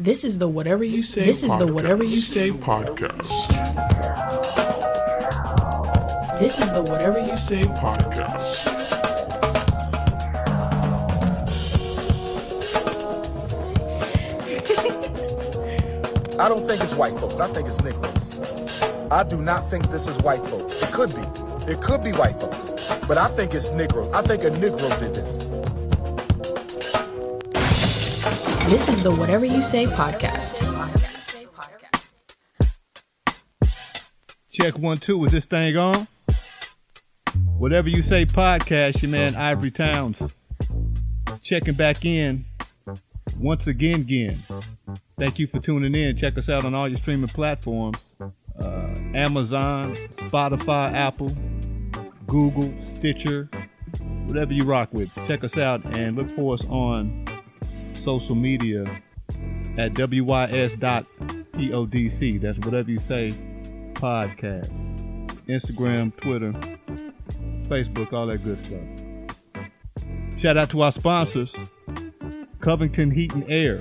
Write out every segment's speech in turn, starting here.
This is the whatever you, say. This is the whatever you say podcast. This is the whatever you say podcast. I don't think it's white folks. I think it's Negroes. I do not think this is white folks. It could be. It could be white folks. But I think it's Negro. I think a Negro did this. This is the Whatever You Say podcast. Check one, two. Is this thing on? Whatever You Say podcast, your man Ivory Towns. Checking back in once again, again. Thank you for tuning in. Check us out on all your streaming platforms uh, Amazon, Spotify, Apple, Google, Stitcher, whatever you rock with. Check us out and look for us on social media at wys.podc. That's whatever you say, podcast. Instagram, Twitter, Facebook, all that good stuff. Shout out to our sponsors, Covington Heat and Air.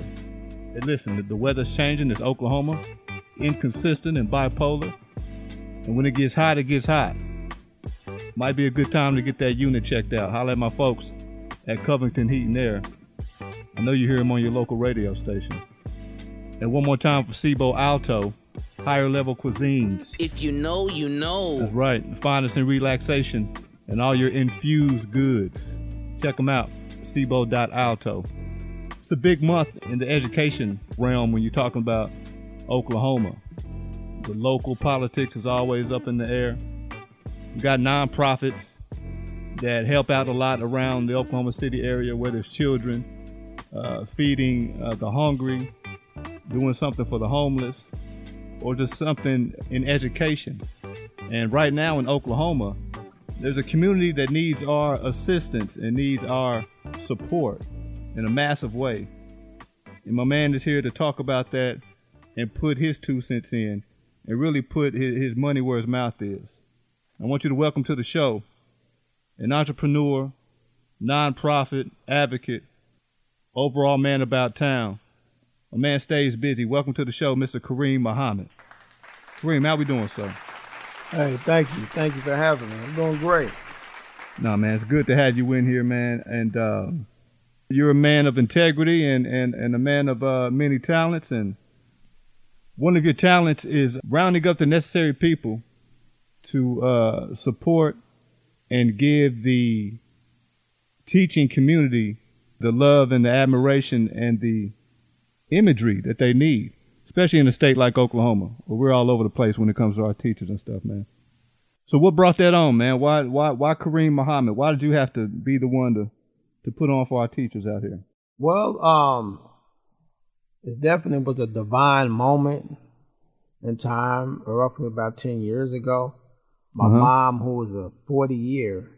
Hey, listen, the weather's changing. It's Oklahoma, inconsistent and bipolar. And when it gets hot, it gets hot. Might be a good time to get that unit checked out. Holler at my folks at Covington Heat and Air. I know you hear them on your local radio station. And one more time for Cibo Alto, higher level cuisines. If you know, you know. That's right. The finest in relaxation and all your infused goods. Check them out. Cibo.alto. It's a big month in the education realm when you're talking about Oklahoma. The local politics is always up in the air. We got nonprofits that help out a lot around the Oklahoma City area where there's children uh, feeding uh, the hungry, doing something for the homeless, or just something in education. And right now in Oklahoma, there's a community that needs our assistance and needs our support in a massive way. And my man is here to talk about that and put his two cents in and really put his, his money where his mouth is. I want you to welcome to the show an entrepreneur, nonprofit, advocate, overall man about town. A man stays busy. Welcome to the show, Mr. Karim Muhammad. Karim, how we doing, sir? Hey, thank you. Thank you for having me. I'm doing great. No, man, it's good to have you in here, man. And uh, you're a man of integrity and, and, and a man of uh, many talents. And one of your talents is rounding up the necessary people to uh, support and give the teaching community the love and the admiration and the imagery that they need, especially in a state like Oklahoma, where we're all over the place when it comes to our teachers and stuff, man. So what brought that on, man? Why why why Karim Muhammad? Why did you have to be the one to to put on for our teachers out here? Well, um, it definitely was a divine moment in time, roughly about ten years ago. My Uh-huh. mom, who was a forty-year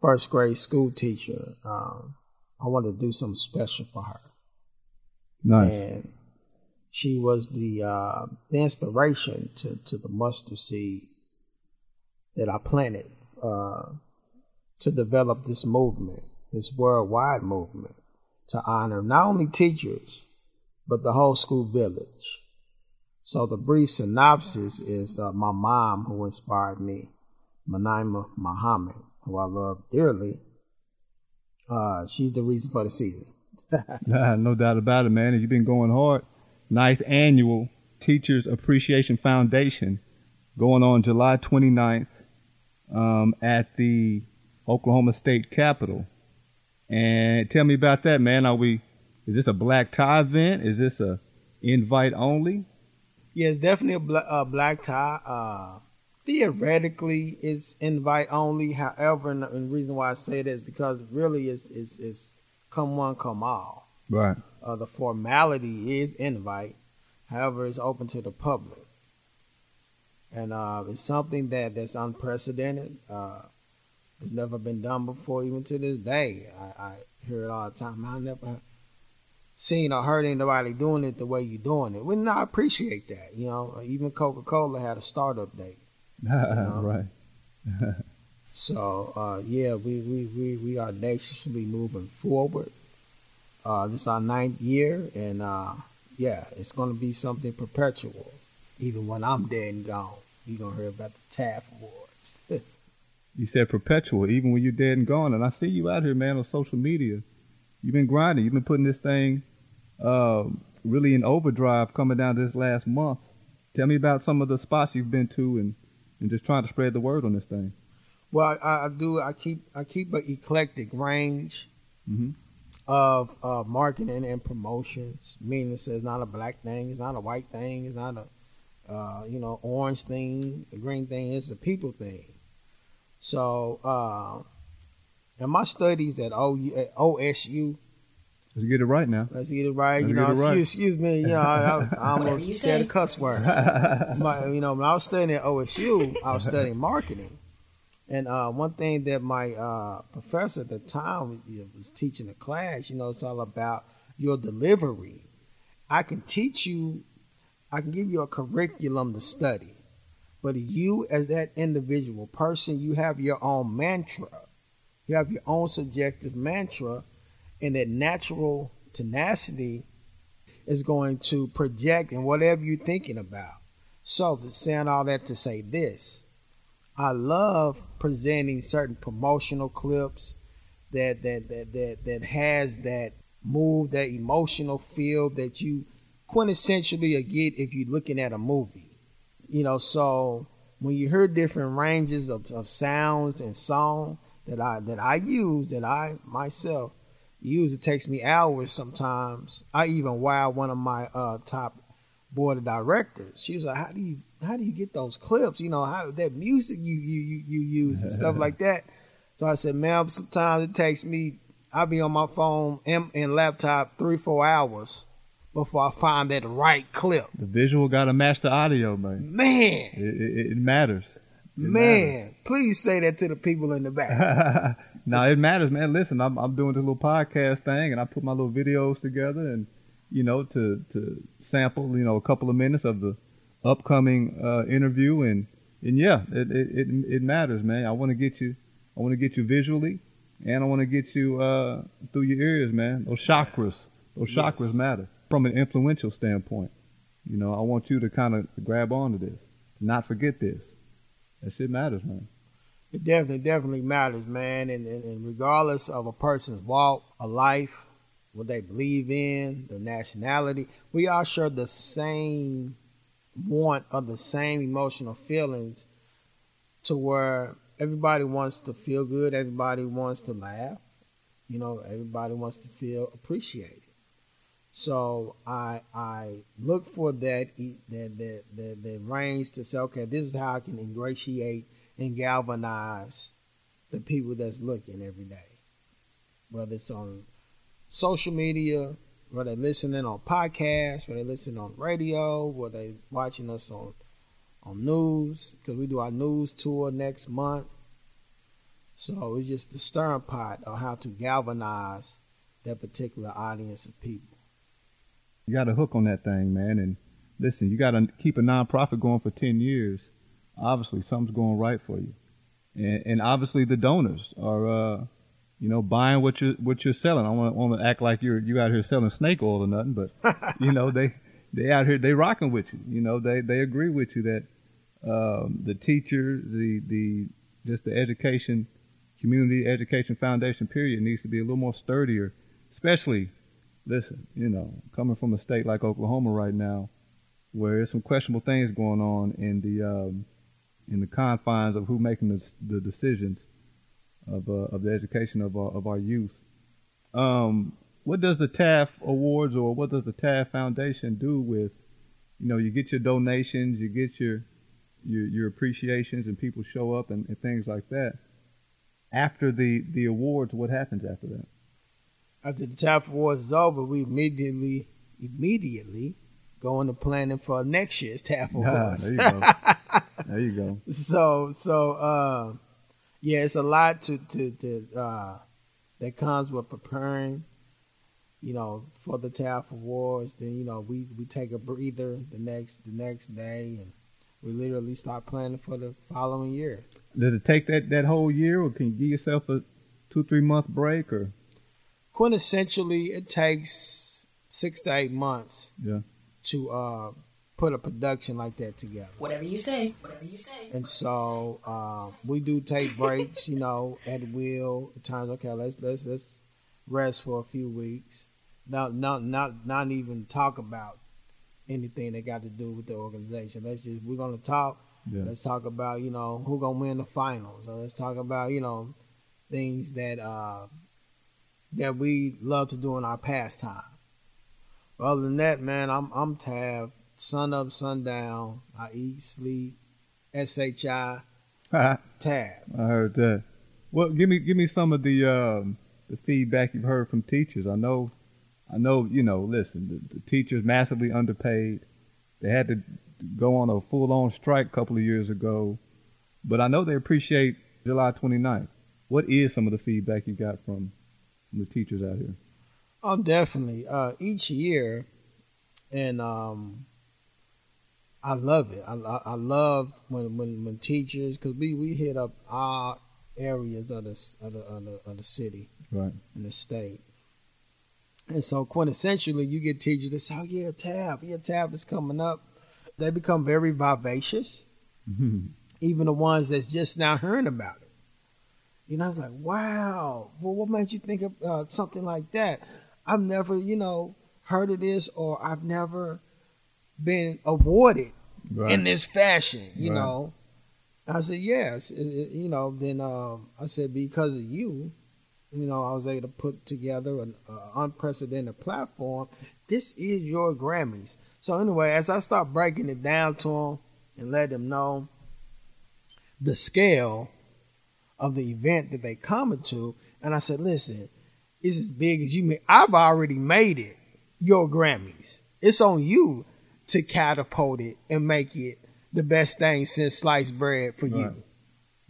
first grade school teacher, um, I wanted to do something special for her. Nice. and she was the uh, the inspiration to, to the mustard seed that I planted uh, to develop this movement, this worldwide movement, to honor not only teachers but the whole school village. So the brief synopsis is uh, my mom who inspired me, Manaima Muhammad, who I love dearly. Uh, she's the reason for the season. Nah, no doubt about it, man. You've been going hard. Ninth annual Teachers Appreciation Foundation going on July 29th um, at the Oklahoma State Capitol. And tell me about that, man. Are we? Is this a black tie event? Is this a invite only? Yeah, it's definitely a bla- uh, black tie. Uh, theoretically, it's invite only. However, and the, and the reason why I say that is because really it's, it's, it's come one, come all. Right. Uh, the formality is invite. However, it's open to the public. And uh, it's something that, that's unprecedented. Uh, it's never been done before, even to this day. I, I hear it all the time. I never seen or heard anybody doing it the way you're doing it. We I appreciate that. You know, even Coca Cola had a startup date. right. So uh, yeah, we, we, we, we are audaciously moving forward. Uh, this is our ninth year, and uh, yeah, it's going to be something perpetual. Even when I'm dead and gone, you're going to hear about the TAF Awards. You said perpetual, even when you're dead and gone. And I see you out here, man, on social media. You've been grinding. You've been putting this thing uh, really in overdrive coming down this last month. Tell me about some of the spots you've been to and, and just trying to spread the word on this thing. Well, I, I do. I keep I keep an eclectic range Mhm. of uh, marketing and promotions. Meaning, it's not a black thing. It's not a white thing. It's not a uh, you know orange thing. The green thing. It's a people thing. So, uh, in my studies at, OU, at OSU, Let's get it right now. let's get it right. You Let's know, get it right. excuse, excuse me. You know, I, I, I almost you said a cuss word. but you know, when I was studying at OSU, I was studying marketing, and uh, one thing that my uh, professor at the time was, was teaching a class, you know, it's all about your delivery. I can teach you, I can give you a curriculum to study, but you as that individual person, you have your own mantra, you have your own subjective mantra, and that natural tenacity is going to project in whatever you're thinking about. So, saying all that to say this, I love presenting certain promotional clips that that that that, that has that move, that emotional feel that you quintessentially get if you're looking at a movie. You know, so when you hear different ranges of, of sounds and song that I that I use, that I myself use, it takes me hours sometimes. I even wow one of my uh, top board of directors. She was like, "How do you how do you get those clips? You know, how that music you you you, use and stuff like that." So I said, "Man, sometimes it takes me. I'll be on my phone and, and laptop three four hours before I find that right clip. The visual got to match the audio, man. Man, It, it, it matters. man, please say that to the people in the back. no, it matters, man. Listen, I'm I'm doing this little podcast thing, and I put my little videos together, and you know, to to sample, you know, a couple of minutes of the upcoming uh, interview, and and yeah, it it it, it matters, man. I want to get you, I want to get you visually, and I want to get you uh, through your ears, man. Those chakras, those chakras matter from an influential standpoint. You know, I want you to kind of grab onto this, not forget this. That shit matters, man. It definitely, definitely matters, man. And, and, and regardless of a person's walk of life, what they believe in, the nationality, we all share the same want of the same emotional feelings to where everybody wants to feel good, everybody wants to laugh, you know, everybody wants to feel appreciated. So I I look for that that that that, that range to say, okay, this is how I can ingratiate and galvanize the people that's looking every day, whether it's on social media, whether they're listening on podcasts, whether they're listening on radio, whether they're watching us on on news, because we do our news tour next month. So it's just the stirring pot of how to galvanize that particular audience of people. You got a hook on that thing, man. And listen, you got to keep a nonprofit going for 10 years. Obviously, something's going right for you. And, and obviously, the donors are, uh, you know, buying what you're what you're selling. I want want to act like you're you out here selling snake oil or nothing, but you know they they out here they rocking with you. You know they they agree with you that um, the teachers, the the just the education community education foundation period needs to be a little more sturdier, especially listen, you know, coming from a state like Oklahoma right now, where there's some questionable things going on in the um, in the confines of who making the, the decisions of uh, of the education of our of our youth. Um, what does the TAF Awards or what does the TAF Foundation do with, you know, you get your donations, you get your your, your appreciations, and people show up and, and things like that. After the the awards, what happens after that? After the TAF Awards is over, we immediately immediately go into planning for next year's TAF Ah, Awards. there you go. There you go. so so uh, yeah, it's a lot to to, to uh, that comes with preparing. You know, for the TAF Awards, then you know we, we take a breather the next the next day, and we literally start planning for the following year. Does it take that, that whole year, or can you give yourself a two three month break? Or Quintessentially, it takes six to eight months Yeah. to uh, put a production like that together. Whatever you say. Whatever you say. And so uh, we do take breaks, you know, at will. At times, okay, let's let's let's rest for a few weeks. Not not not not even talk about anything that got to do with the organization. Let's just we're gonna talk. Yeah. Let's talk about you know who gonna win the finals. Or let's talk about you know things that uh, that we love to do in our pastime. Other than that, man, I'm I'm TAF. Sun up, sun down. I eat, sleep, shi TAF. I heard that. Well, give me give me some of the um, the feedback you've heard from teachers. I know, I know. You know, listen, the, the teachers massively underpaid. They had to go on a full on strike a couple of years ago, but I know they appreciate July 29th. What is some of the feedback you got from, from the teachers out here? Oh, definitely. Uh, each year, and um, I love it. I, I, I love when when when teachers because we we hit up our areas of the of the, of the of the city Right. in the state. And so quintessentially, you get teachers that say, "Oh yeah, TAF, yeah, TAF is coming up." They become very vivacious. Mhm. Even the ones that's just now hearing about it. You know, I was like, "Wow, well, what made you think of uh, something like that?" I've never, you know, heard of this, or I've never been awarded Right. in this fashion. You Right. know, I said, "Yes." It- it- you know, then um, I said, "Because of you." you know, I was able to put together an uh, unprecedented platform. This is your Grammys. So anyway, as I start breaking it down to them and let them know the scale of the event that they coming to, and I said, listen, it's as big as you make. I've already made it your Grammys. It's on you to catapult it and make it the best thing since sliced bread for you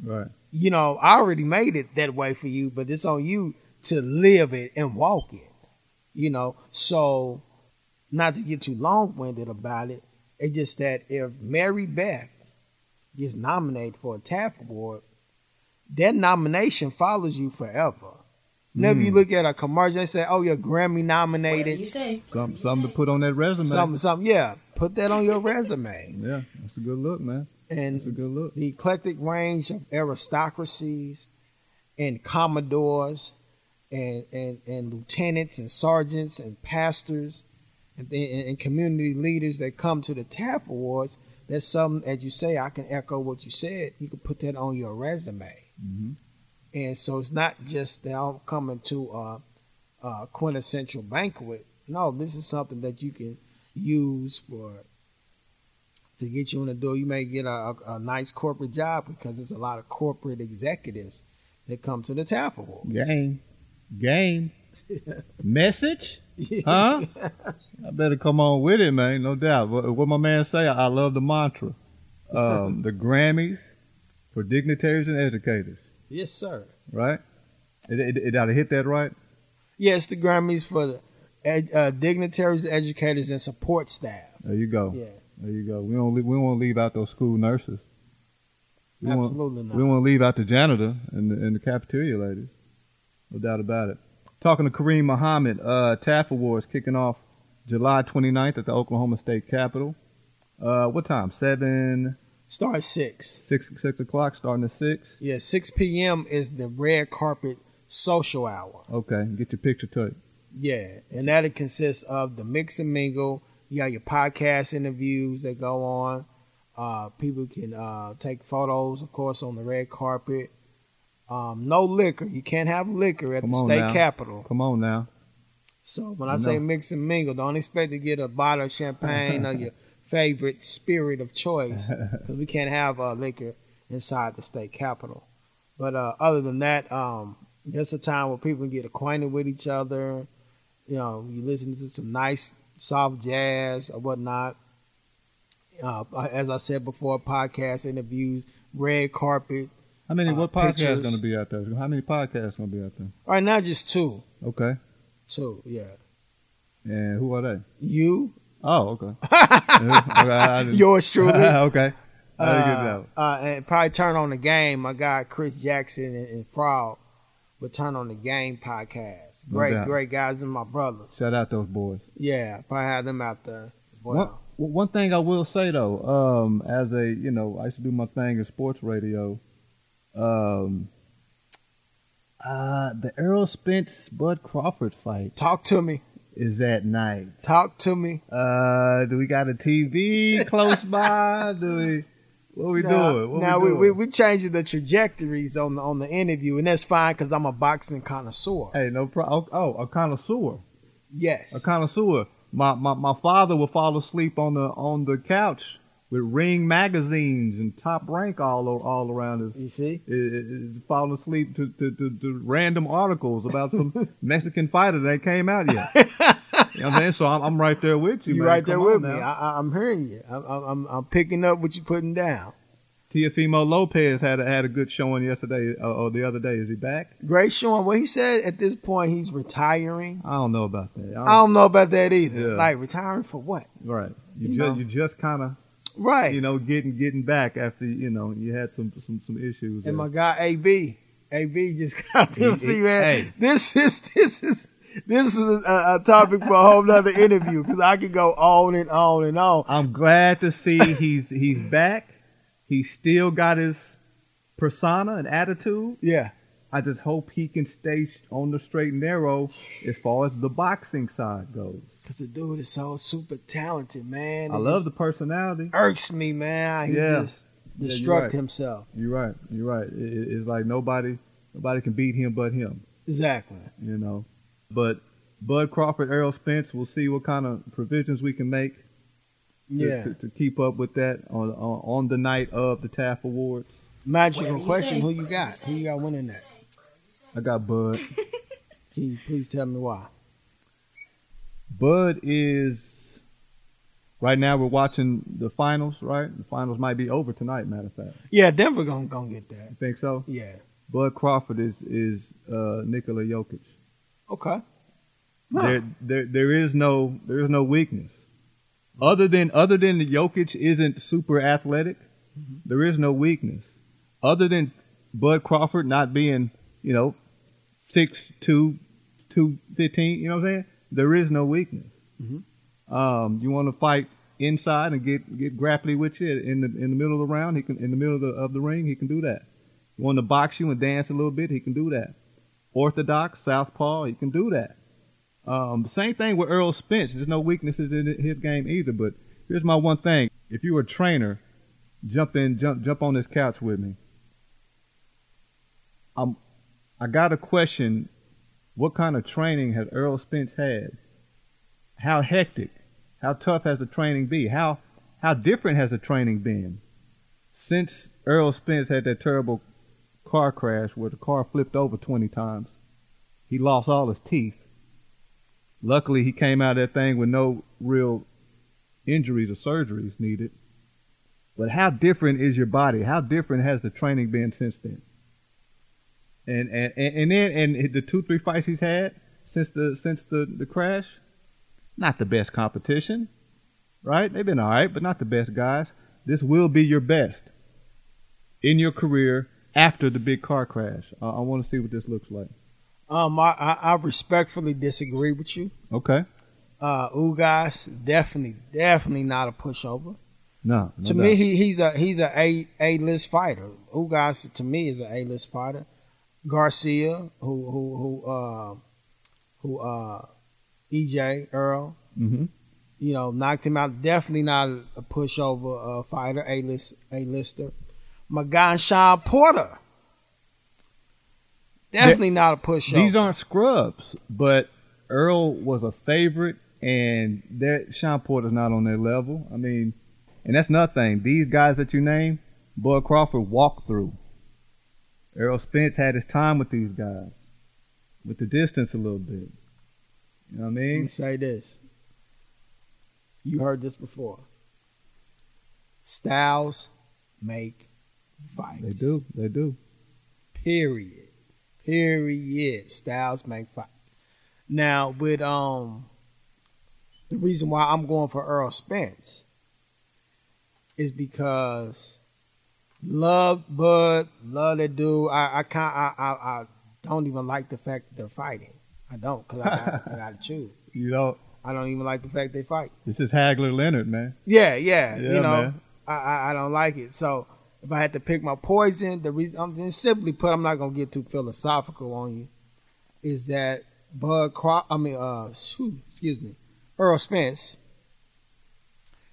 Right. Right. you know, I already made it that way for you, but it's on you to live it and walk it. You know, so not to get too long winded about it, it's just that if Mary Beth gets nominated for a TAF award, that nomination follows you forever. Whenever you hmm. look at a commercial, they say, "Oh, you're Grammy Whatever nominated." you say. Something, something to put on that resume. Something, something, yeah. Put that on your resume. Yeah, that's a good look, man. And That's a good look. the eclectic range of aristocracies and commodores and, and, and lieutenants and sergeants and pastors and, and, and community leaders that come to the TAF Awards, that's something, as you say, I can echo what you said. You can put that on your resume. Mhm. And so it's not just that I'm coming to a, a quintessential banquet. No, this is something that you can use for to get you in the door. You may get a, a, a nice corporate job because there's a lot of corporate executives that come to the TAF Award. Game. Game. Message? Huh? I better come on with it, man. No doubt. What, what my man say, I love the mantra. Um, the Grammys for dignitaries and educators, Yes, sir. right? It, it, it ought to hit that right? Yes, the Grammys for the ed, uh, dignitaries, educators, and support staff. There you go. Yeah, There you go. We don't, le- we won't leave out those school nurses. We won't- not. We want to leave out the janitor and the, and the cafeteria ladies. No doubt about it. Talking to Karim Muhammad, uh, TAF Awards kicking off July 29th at the Oklahoma State Capitol. Uh, what time? Seven, Start at six. six, six o'clock, starting at six. Yeah, six p.m. is the red carpet social hour. Okay, get your picture taken. Yeah, and that it consists of the mix and mingle. You got your podcast interviews that go on. Uh, people can uh, take photos, of course, on the red carpet. Um, no liquor. You can't have liquor at Come the state now. capitol. Come on now. So when I I say mix and mingle, don't expect to get a bottle of champagne or your favorite spirit of choice because we can't have uh, liquor inside the state capitol. But uh, other than that, um, it's a time where people can get acquainted with each other. You know, you listen to some nice soft jazz or whatnot. Uh, as I said before, podcast interviews, red carpet. How many? Uh, what podcast going to be out there? How many podcasts going to be out there? All right, now, just two, Okay. two, yeah. And who are they? You, Oh, okay. yours truly. okay. I didn't get Uh, uh, and probably turn on the game. My guy Chris Jackson and, and Frog would turn on the game podcast. No great, doubt. great guys and my brothers. Shout out those boys. Yeah, if I had them out there. One, Well, one thing I will say though, um, as a you know, I used to do my thing in sports radio. Um, uh, the Errol Spence Bud Crawford fight talk to me. is that night. Talk to me. Uh, do we got a TV close by? Do we? What we now, doing? What now we, we, doing? we we changing the trajectories on the on the interview, and that's fine because I'm a boxing connoisseur. Hey, no problem. Oh, oh, a connoisseur. Yes. A connoisseur. My, my my father would fall asleep on the on the couch with Ring magazines and Top Rank all all around us. You see? is, is falling asleep to, to, to, to random articles about some Mexican fighter that came out yet. you know what I'm saying? So I'm, I'm right there with you. You man. right there with me. I, I, I'm hearing you. I'm, I'm I'm picking up what you're putting down. Teofimo Lopez had a, had a good showing yesterday uh, or the other day. Is he back? Great showing. Well, he said at this point he's retiring. I don't know about that. I don't know about that either. Yeah. Like retiring for what? right. You, You just know. you just kind of Right. you know getting getting back after you know you had some some some issues. and there. my guy AB, AB just got he- See, man, hey. this is this is this is a, a topic for a whole nother interview because I could go on and on and on. I'm glad to see he's he's back. He still got his persona and attitude. Yeah. I just hope he can stay on the straight and narrow as far as the boxing side goes. Because the dude is so super talented, man. I It love the personality. irks me, man. He Yeah. just Yeah, you're destruct right. himself. You're right. You're right. It, it- it's like nobody nobody can beat him but him. Exactly. You know. But Bud Crawford, Errol Spence, we'll see what kind of provisions we can make to, Yeah. to, to keep up with that on, on on the night of the TAF Awards. Magical question: say. Who you got? Who you got winning that? I got Bud. Can you please tell me why? Bud is right now. We're watching the finals. Right, the finals might be over tonight. Matter of fact, Yeah, Denver gonna gonna get that. you think so? Yeah. Bud Crawford is is uh, Nikola Jokic. Okay. Huh. There, there, there is no, there is no weakness. Other than, other than the Jokic isn't super athletic, there is no weakness. Other than Bud Crawford not being, you know, six two, two fifteen. You know what I'm saying? There is no weakness. Um, you want to fight inside and get get grapply with you in the in the middle of the round. He can in the middle of the, of the ring. He can do that. You want to box you and dance a little bit. He can do that. Orthodox, southpaw. He can do that. Um, same thing with Errol Spence. There's no weaknesses in his game either. But here's my one thing: if you were a trainer, jump in, jump, jump on this couch with me. Um, I got a question: What kind of training has Errol Spence had? How hectic? How tough has the training been? How how different has the training been since Errol Spence had that terrible car crash where the car flipped over 20 times? He lost all his teeth. Luckily, he came out of that thing with no real injuries or surgeries needed. But how different is your body? How different has the training been since then? And and and, then and the two three fights he's had since the since the the crash, not the best competition, right? They've been all right, but not the best guys. This will be your best in your career after the big car crash. I, I want to see what this looks like. Um, I, I, respectfully disagree with you. Okay. Uh, Ugas definitely, definitely not a pushover. No. no to doubt. me, he, he's a he's a A A list fighter. Ugas to me is a A list fighter. Garcia, who who who uh, who uh, EJ Earl, Mhm. you know, knocked him out. Definitely not a pushover uh, fighter. A list A lister. Shawn Porter. Definitely not a pushover. These aren't scrubs, but Earl was a favorite, and that Shawn Porter's not on their level. I mean, and that's nothing. These guys that you name, Bud Crawford walked through. Errol Spence had his time with these guys, with the distance a little bit. You know what I mean? Let me say this. You heard this before. Styles make fights. They do. They do. Period. Period. Styles make fights. Now with um the reason why I'm going for Errol Spence is because love Bud, love that dude. I I can't I, I I don't even like the fact that they're fighting. I don't, cause I got, I got to choose. You don't. I don't even like the fact they fight. this is Hagler Leonard, man. Yeah, yeah, Yeah, you know, man. I, I I don't like it. So if I had to pick my poison, the reason I'm just simply put, I'm not gonna get too philosophical on you, is that Bud Cro- I mean, uh, excuse me, Errol Spence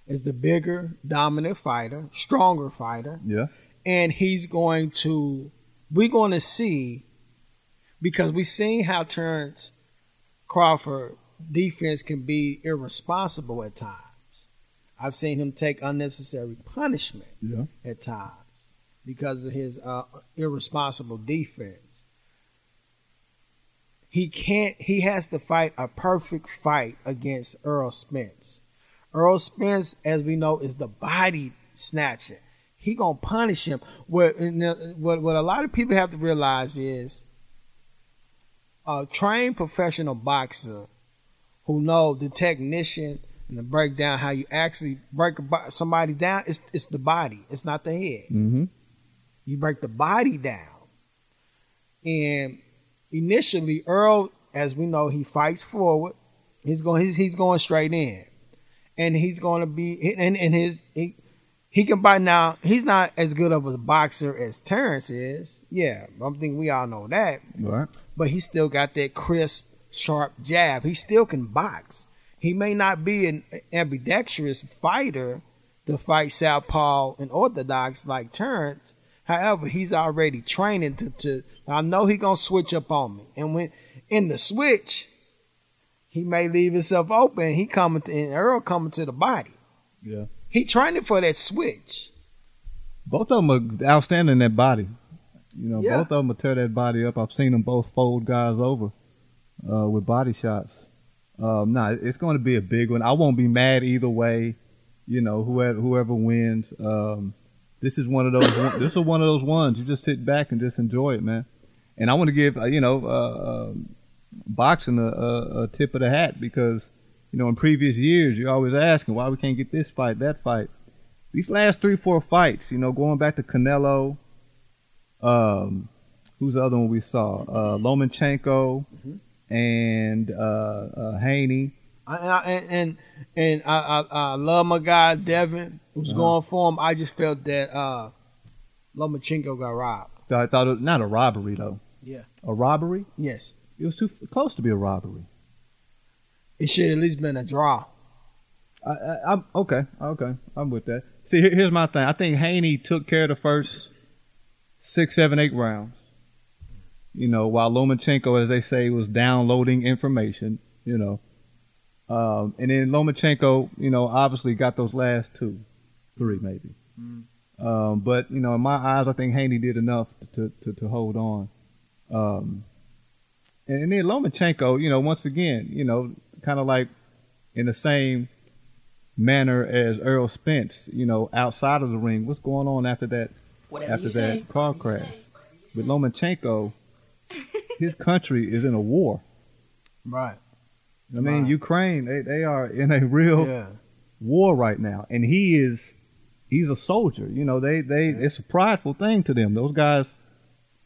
is the bigger, dominant fighter, stronger fighter, Yeah. and he's going to we're going to see because we've seen how Terrence Crawford defense can be irresponsible at times. I've seen him take unnecessary punishment Yeah. at times because of his uh, irresponsible defense. He can't. He has to fight a perfect fight against Errol Spence. Errol Spence, as we know, is the body snatcher. He gonna punish him. What what what a lot of people have to realize is a trained professional boxer who know the technician and the breakdown how you actually break somebody down. It's it's the body. It's not the head. Mm-hmm. You break the body down. And initially, Earl, as we know, he fights forward. He's going. He's, he's going straight in, and he's going to be. And, and his he, he can bite now. He's not as good of a boxer as Terrence is. Yeah, I think we all know that. Right. But he still got that crisp, sharp jab. He still can box. He may not be an ambidextrous fighter to fight southpaw and orthodox like Terrence. However, he's already training to. to I know he gonna switch up on me, and when in the switch, he may leave himself open. He coming to, and Earl coming to the body. Yeah. He training for that switch. Both of them are outstanding in that body. You know, Yeah. both of them will tear that body up. I've seen them both fold guys over uh, with body shots. Um, nah, it's going to be a big one. I won't be mad either way. You know, whoever whoever wins. Um, this is one of those. this is one of those ones. You just sit back and just enjoy it, man. And I want to give uh, you know uh, um boxing a, a, a tip of the hat because you know in previous years you're always asking why we can't get this fight, that fight. These last three, four fights, you know, going back to Canelo, um, who's the other one we saw? Uh, Lomachenko and uh, uh, Haney. I, I, and and, and I, I, I love my guy Devin who's going for him. I just felt that uh, Lomachenko got robbed. I thought it was not a robbery though. Yeah. A robbery? Yes, It was too close to be a robbery. it should at least been a draw. I, I, I'm okay. Okay, I'm with that. See, here, here's my thing. I think Haney took care of the first six, seven, eight rounds. You know, while Lomachenko, as they say, was downloading information. You know, um, and then Lomachenko, you know, obviously got those last two, three maybe. Um, but you know, in my eyes, I think Haney did enough to to, to hold on. Um, and, and then Lomachenko, you know, once again, you know, kind of like in the same manner as Errol Spence, you know, outside of the ring. What's going on after that? Whatever after that say. car crash with Lomachenko, his country is in a war. Right. I mean, Right. Ukraine, they, they are in a real Yeah. war right now, and he is he's a soldier. You know, they they it's a prideful thing to them. Those guys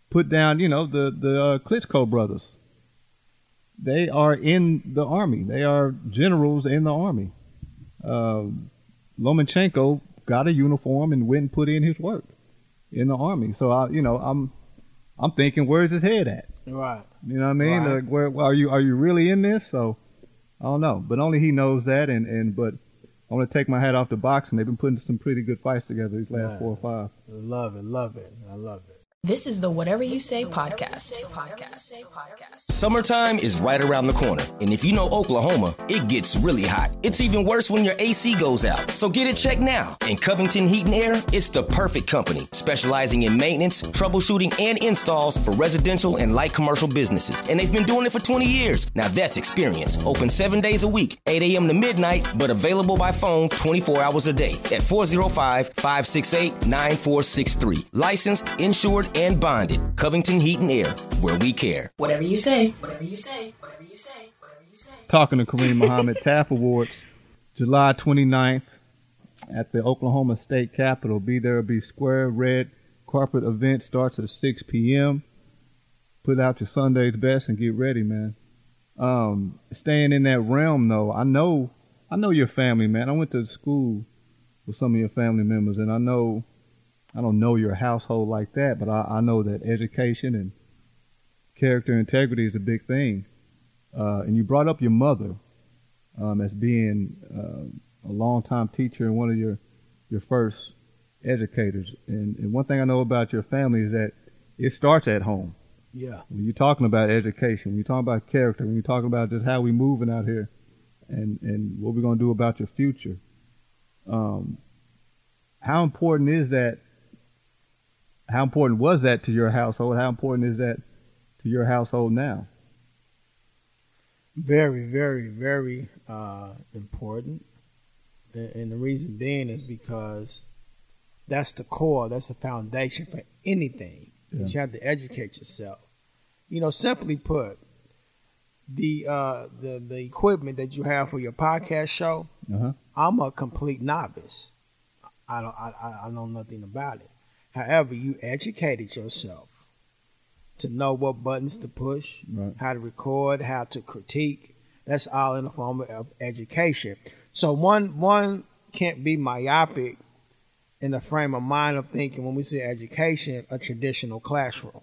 put down, you know, the the uh, Klitschko brothers. They are in the army. They are generals in the army. Um, Lomachenko got a uniform and went and put in his work in the army. So I, you know, I'm I'm thinking, where's his head at? Right. You know what I mean? Right. Like, where are you? Are you really in this? So I don't know, but only he knows that. And and but I want to take my hat off to boxing. They've been putting some pretty good fights together these last four or five. Love it. Love it. I love it. This is the Whatever You Say podcast. Summertime is right around the corner, and if you know Oklahoma, it gets really hot. It's even worse when your AC goes out. So get it checked now. In Covington Heat and Air, it's the perfect company, specializing in maintenance, troubleshooting, and installs for residential and light commercial businesses. And they've been doing it for 20 years. Now that's experience. Open seven days a week, 8 a.m. to midnight, but available by phone 24 hours a day at 405 568 9463. Licensed, insured, and bonded. Covington Heat and Air, where we care. Whatever you say. Whatever you say. Whatever you say. Whatever you say. Talking to Karim Muhammad TAF Awards, July 29th at the Oklahoma State Capitol. Be there, be square. Red carpet event starts at 6 p.m. Put out your Sunday's best and get ready, man. Um, staying in that realm though, I know, I know your family, man. I went to school with some of your family members, and I know, I don't know your household like that, but I, I know that education and character integrity is a big thing. Uh, and you brought up your mother um, as being uh, a longtime teacher and one of your your first educators. And, and one thing I know about your family is that it starts at home. Yeah. When you're talking about education, when you're talking about character, when you're talking about just how we moving out here, and and what we're gonna do about your future, um, how important is that? How important was that to your household? How important is that to your household now? Very, very, very uh, important. And, the reason being is because that's the core, that's the foundation for anything. Yeah. You have to educate yourself. You know, simply put, the uh, the the equipment that you have for your podcast show, Uh-huh. I'm a complete novice. I don't I, I- I know nothing about it. However, you educated yourself to know what buttons to push, Right. how to record, how to critique. That's all in the form of education. So one one can't be myopic in the frame of mind of thinking when we say education, a traditional classroom.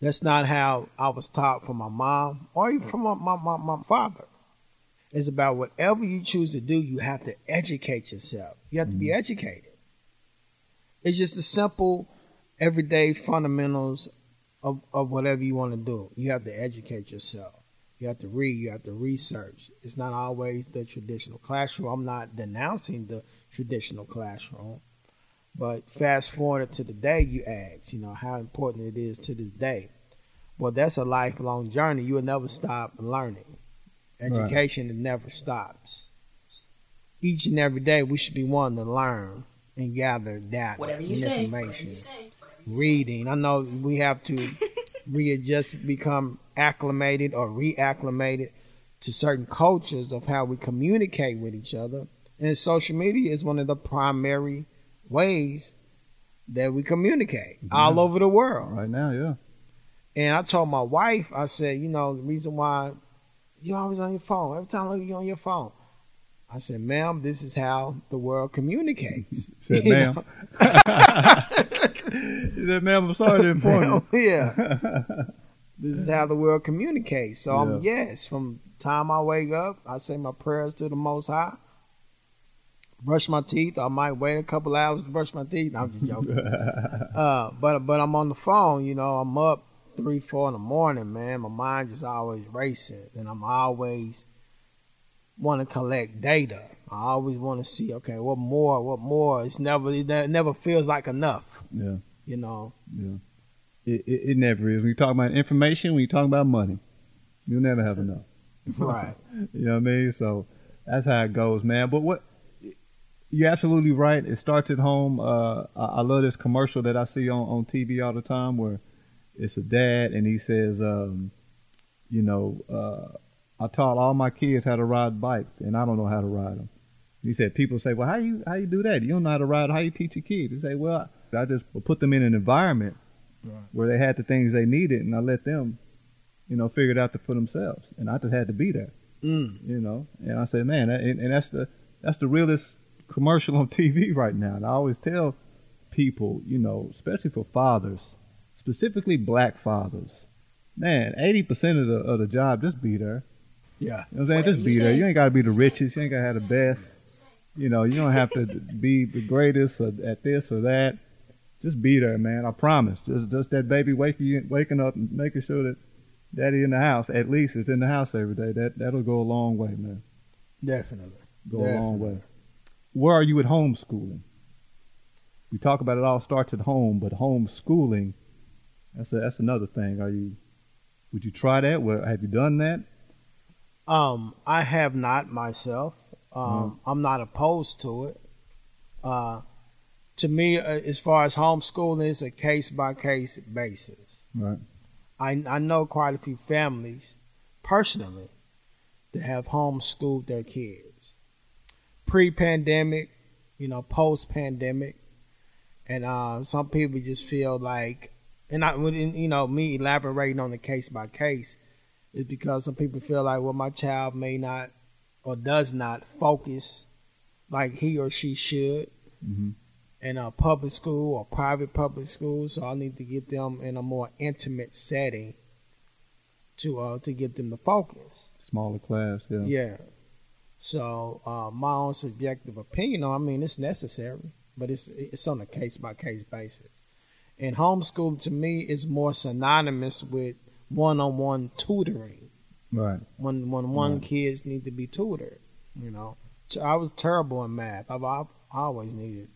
That's not how I was taught from my mom or even from my, my, my, my father. It's about whatever you choose to do, you have to educate yourself. You have to be mm-hmm. educated. It's just the simple, everyday fundamentals of, of whatever you want to do. You have to educate yourself. You have to read, you have to research. It's not always the traditional classroom. I'm not denouncing the traditional classroom. But fast forward to the day you ask, you know, how important it is to this day. Well, that's a lifelong journey. You will never stop learning. Education it never stops. Each and every day we should be wanting to learn and gather data Whatever you and say. information. Reading. I know we have to readjust, become acclimated or reacclimated to certain cultures of how we communicate with each other. And social media is one of the primary ways that we communicate all over the world. Right now, yeah. And I told my wife, I said, you know, the reason why you're always on your phone. Every time I look at you on your phone. I said, ma'am, this is how the world communicates. Said, ma'am. He said, ma'am, I'm sorry to inform you. yeah. this is how the world communicates. So um, yes, from time I wake up, I say my prayers to the Most High. Brush my teeth. I might wait a couple hours to brush my teeth. I'm just joking. uh, but but I'm on the phone. You know, I'm up three, four in the morning. Man, my mind just always racing, and I'm always want to collect data. I always want to see, okay, what more, what more. It's never it never feels like enough. Yeah, You know. yeah. It, it, it never is. When you talk about information, when you talk about money, you'll never have enough. Right. You know what I mean? So that's how it goes, man. But what you're absolutely right. It starts at home. Uh, I, I love this commercial that I see on, on TV all the time where it's a dad and he says, um, you know, uh, I taught all my kids how to ride bikes and I don't know how to ride them. He said, people say, well, how you how you do that? You don't know how to ride. How you teach your kids? He say, well, I just put them in an environment where they had the things they needed and I let them, you know, figure it out for themselves. And I just had to be there Mm. you know. And I say, man, and, and that's the that's the realest commercial on TV right now. And I always tell people, you know, especially for fathers, specifically black fathers, man, eighty percent of the of the job just be there. Yeah. You know what I'm saying? Just be there. You ain't got to be the richest. You ain't got to have the best. You know, you don't have to be the greatest or at this or that. Just be there, man. I promise. Just just that baby waking waking up and making sure that daddy in the house at least is in the house every day. That that'll go a long way, man. Definitely. Go a long way. Where are you at homeschooling? We talk about it all starts at home, but homeschooling, that's a, that's another thing. Are you? Would you try that? Well, have you done that? Um, I have not myself. Um, Mm-hmm. I'm not opposed to it. Uh, to me, uh, as far as homeschooling, it's a case by case basis. Right. I I know quite a few families personally that have homeschooled their kids pre-pandemic, you know, post-pandemic, and uh, some people just feel like, and I wouldn't, you know, me elaborating on the case by case, is because some people feel like, well, my child may not or does not focus like he or she should Mhm. in a public school or private public school. So I need to get them in a more intimate setting to uh to get them to focus. Smaller class, yeah. Yeah. So uh, my own subjective opinion, I mean, it's necessary, but it's it's on a case by case basis. And homeschool to me is more synonymous with one on one tutoring. Right. When when one kids need to be tutored, you know. I was terrible in math. I've, I've always needed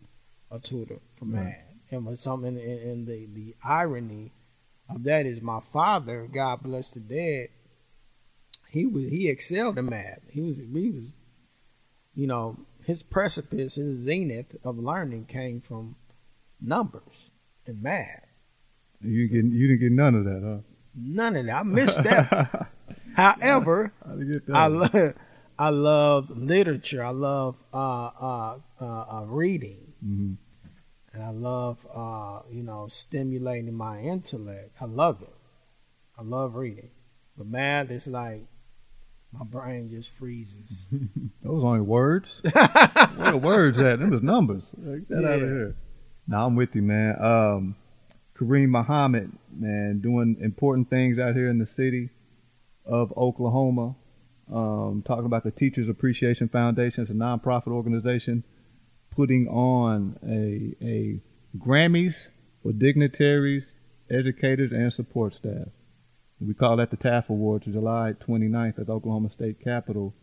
a tutor for Right. math. And with something, and, and the the irony of that is my father, God bless the dead, he was he excelled in math. He was he was, you know, his precipice, his zenith of learning came from numbers and math. You get you didn't get none of that, huh? None of that. I missed that. However, that? I love I love literature. I love uh, uh, uh, uh, reading, Mhm. and I love uh, you know stimulating my intellect. I love it. I love reading, but math is like my brain just freezes. Those only words. Where the words at? Them is numbers. Like, Get out of here. Now I'm with you, man. Um, Karim Muhammad, man, doing important things out here in the city of Oklahoma. Um, talking about the Teachers Appreciation Foundation, it's a nonprofit organization, putting on a a Grammys for dignitaries, educators, and support staff. We call that the TAF Awards, July 29th at the Oklahoma State Capitol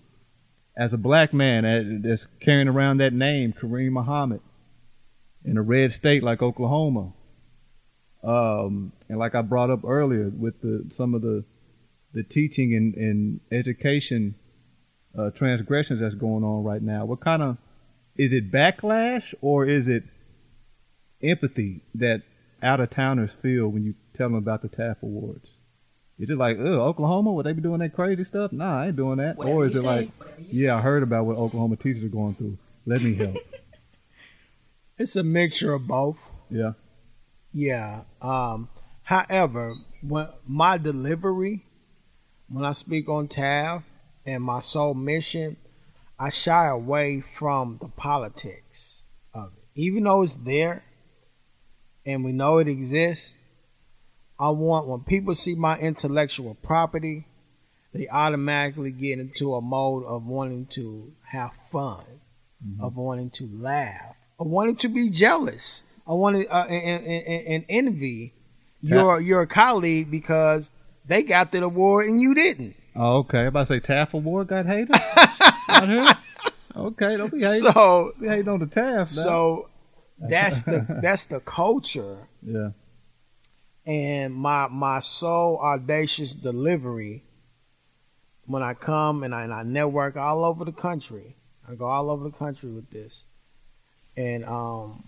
as a black man that- that's carrying around that name, Karim Muhammad, in a red state like Oklahoma, um, and like I brought up earlier with the some of the the teaching and, and education uh, transgressions that's going on right now, what kind of is it backlash or is it empathy that out of towners feel when you tell them about the TAF Awards? Is it like, oh, Oklahoma, would they be doing that crazy stuff? Nah, I ain't doing that. Whatever or is it say, like, whatever you yeah, I heard about what Oklahoma teachers are going through. Let me help. it's a mixture of both. yeah. Yeah. Um, however, when my delivery, when I speak on TAF and my sole mission, I shy away from the politics of it. Even though it's there and we know it exists, I want when people see my intellectual property, they automatically get into a mode of wanting to have fun, of wanting to laugh, of wanting to be jealous, I wanted uh, and, and, and envy your your colleague because they got the award and you didn't. Oh, okay. I'm about to say TAF Award got hated out here. Okay, don't be hating. So be hating on the TAF. now. so that's the that's the culture yeah, and my my sole audacious delivery when I come and I, and I network all over the country. I go all over the country with this, and um,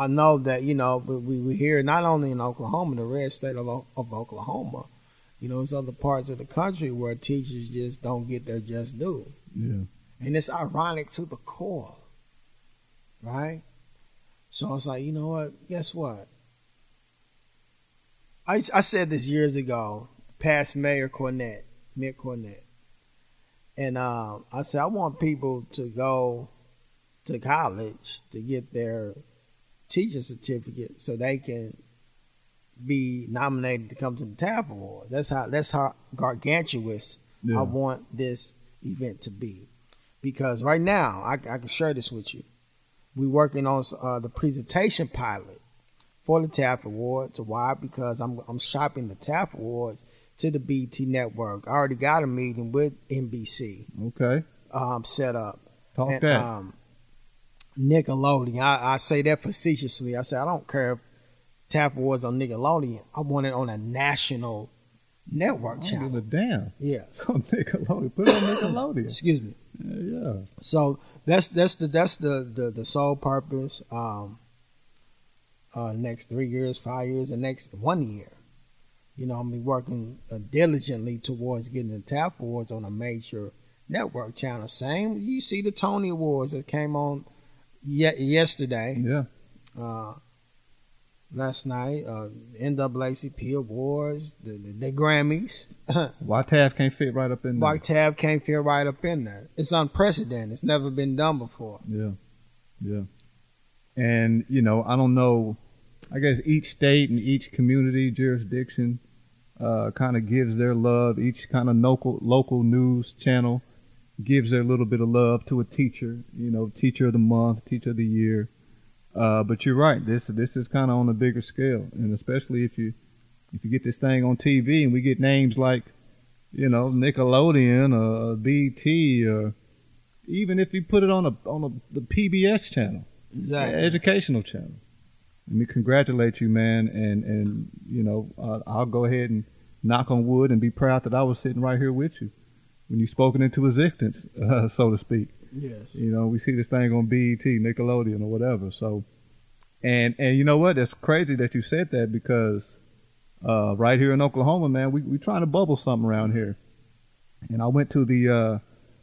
I know that you know we we hear not only in Oklahoma, the red state of, of Oklahoma. You know, there's other parts of the country where teachers just don't get their just due. yeah. And it's ironic to the core, right? So I was like, you know what? Guess what? I, I said this years ago, past Mayor Cornett, Mick Cornett. And um, I said, I want people to go to college to get their teacher certificate so they can be nominated to come to the TAF Awards. That's how that's how gargantuous Yeah. I want this event to be. Because right now, I, I can share this with you. We're working on uh, the presentation pilot for the TAF Awards. Why? Because I'm I'm shopping the TAF Awards to the BET network. I already got a meeting with NBC Okay. um, set up. Talk And, that. Um, Nickelodeon. I, I say that facetiously. I say I don't care if TAF Awards on Nickelodeon. I want it on a national network channel. give a damn. Yeah. So Nickelodeon, put it on Nickelodeon. Excuse me. Yeah, yeah. So that's that's the that's the the, the sole purpose. Um, uh, next three years, five years, and next one year. You know, I'm be working uh, diligently towards getting the TAF Awards on a major network channel. Same, you see the Tony Awards that came on ye- yesterday. Yeah. Uh, last night. Uh, NAACP awards, the, the, the Grammys. Why TAF can't fit right up in there? Why TAF can't fit right up in there. It's unprecedented. It's never been done before. Yeah, yeah. And you know, I don't know. I guess each state and each community jurisdiction uh, kind of gives their love. Each kind of local local news channel gives their little bit of love to a teacher. You know, teacher of the month, teacher of the year. Uh, but you're right. This this is kind of on a bigger scale, and especially if you if you get this thing on TV and we get names like, you know, Nickelodeon or BET or even if you put it on a on a, the PBS channel, Exactly. educational channel. Let me congratulate you, man, and and you know uh, I'll go ahead and knock on wood and be proud that I was sitting right here with you when you spoken into existence, uh, so to speak. Yes. You know, we see this thing on BET, Nickelodeon, or whatever. So, and and you know what? That's crazy that you said that because uh, right here in Oklahoma, man, we we trying to bubble something around here. And I went to the uh,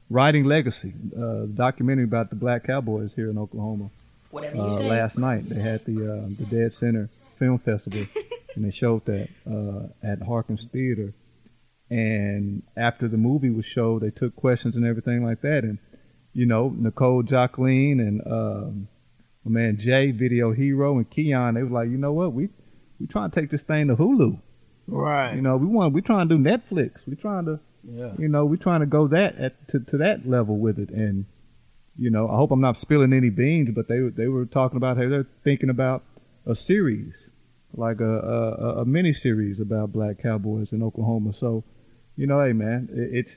Riding Legacy uh, documentary about the Black Cowboys here in Oklahoma Whatever you uh, say. last night. They had the uh, the Dead Center Film Festival, and they showed that uh, at Harkins Theater. And after the movie was showed, they took questions and everything like that. And you know, Nicole Jacqueline and um, my man Jay, Video Hero, and Keon, they were like, you know what, we we trying to take this thing to Hulu. Right. You know, we want we trying to do Netflix. We trying to yeah. you know, we're trying to go that at, to to that level with it, and you know, I hope I'm not spilling any beans, but they were they were talking about how they're thinking about a series, like a a, a mini series about black cowboys in Oklahoma. So, you know, hey man, it, it's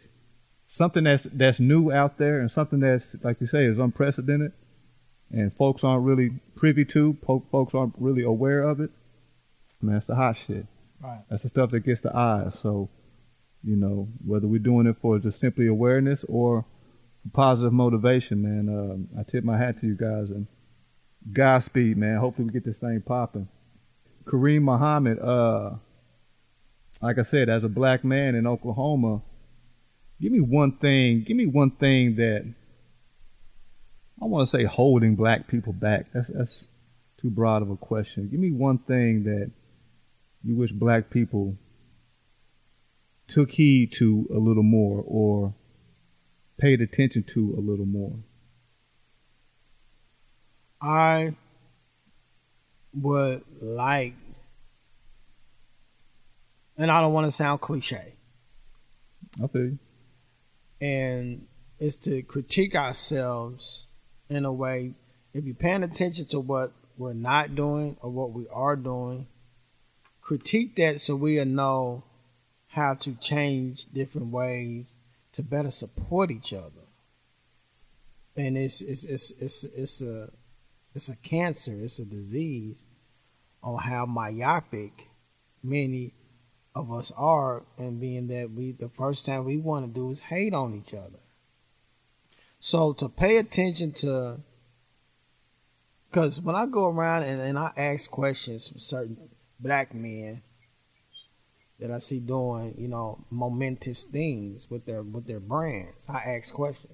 something that's that's new out there, and something that's like you say is unprecedented, and folks aren't really privy to. Folks aren't really aware of it. Man, it's the hot shit. Right. That's the stuff that gets the eyes. So, you know, whether we're doing it for just simply awareness or positive motivation, man, um, I tip my hat to you guys and Godspeed, man. Hopefully we get this thing popping. Karim Muhammad, uh, like I said, as a black man in Oklahoma, give me one thing. Give me one thing that I want to say holding black people back. That's that's too broad of a question. Give me one thing that you wish black people took heed to a little more or paid attention to a little more. I would like, and I don't want to sound cliche, I feel you. and it's to critique ourselves in a way. If you're paying attention to what we're not doing or what we are doing, critique that so we'll know how to change different ways to better support each other. And it's it's it's it's it's a it's a cancer, it's a disease on how myopic many of us are and being that we the first thing we want to do is hate on each other. So to pay attention to because when I go around and, and I ask questions from certain black men that I see doing, you know, momentous things with their with their brands, I ask questions.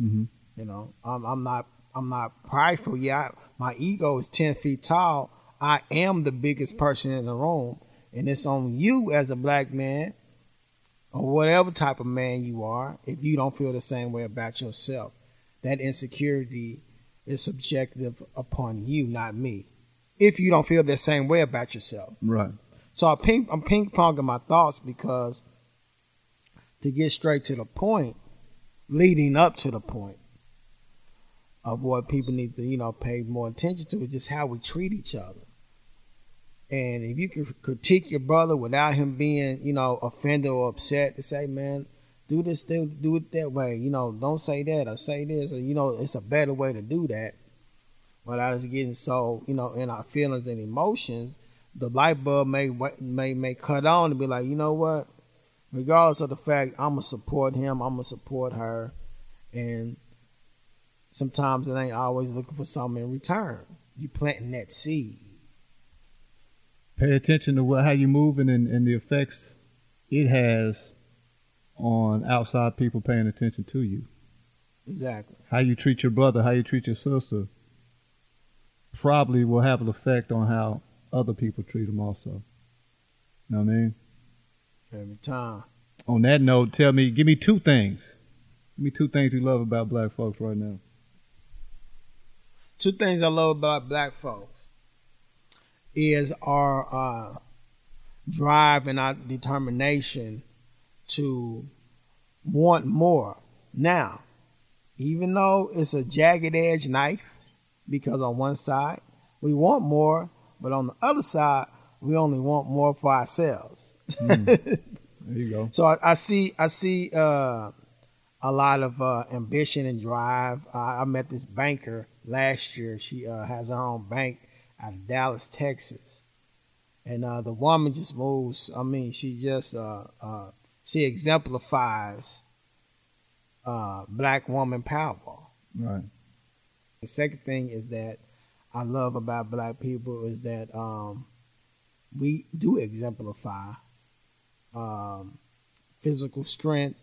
Mm-hmm. You know, I'm, I'm not I'm not prideful. Yeah, I, my ego is ten feet tall. I am the biggest person in the room, and it's on you as a black man, or whatever type of man you are. If you don't feel the same way about yourself, that insecurity is subjective upon you, not me. If you don't feel the same way about yourself, Right. so I ping, I'm ping ponging my thoughts because to get straight to the point, leading up to the point of what people need to, you know, pay more attention to is just how we treat each other. And if you can critique your brother without him being, you know, offended or upset, to say, man, do this, do, do it that way. You know, don't say that or say this, or you know, it's a better way to do that. Without us getting so, you know, in our feelings and emotions, the light bulb may may may cut on and be like, you know what? Regardless of the fact, I'm gonna support him. I'm gonna support her, and sometimes it ain't always looking for something in return. You planting that seed. Pay attention to what how you're moving and, and the effects it has on outside people paying attention to you. Exactly. How you treat your brother, how you treat your sister, probably will have an effect on how other people treat them also. You know what I mean? Every time. On that note, tell me, give me two things. Give me two things you love about black folks right now. Two things I love about black folks is our uh, drive and our determination to want more. Now, even though it's a jagged edge knife, because on one side we want more, but on the other side we only want more for ourselves. There you go. So I, I see I see uh, a lot of uh, ambition and drive. I, I met this banker last year. She uh, has her own bank out of Dallas, Texas, and uh, the woman just moves. I mean, she just uh, uh, she exemplifies uh, black woman power. Right. The second thing is that I love about black people is that um, we do exemplify um, physical strength,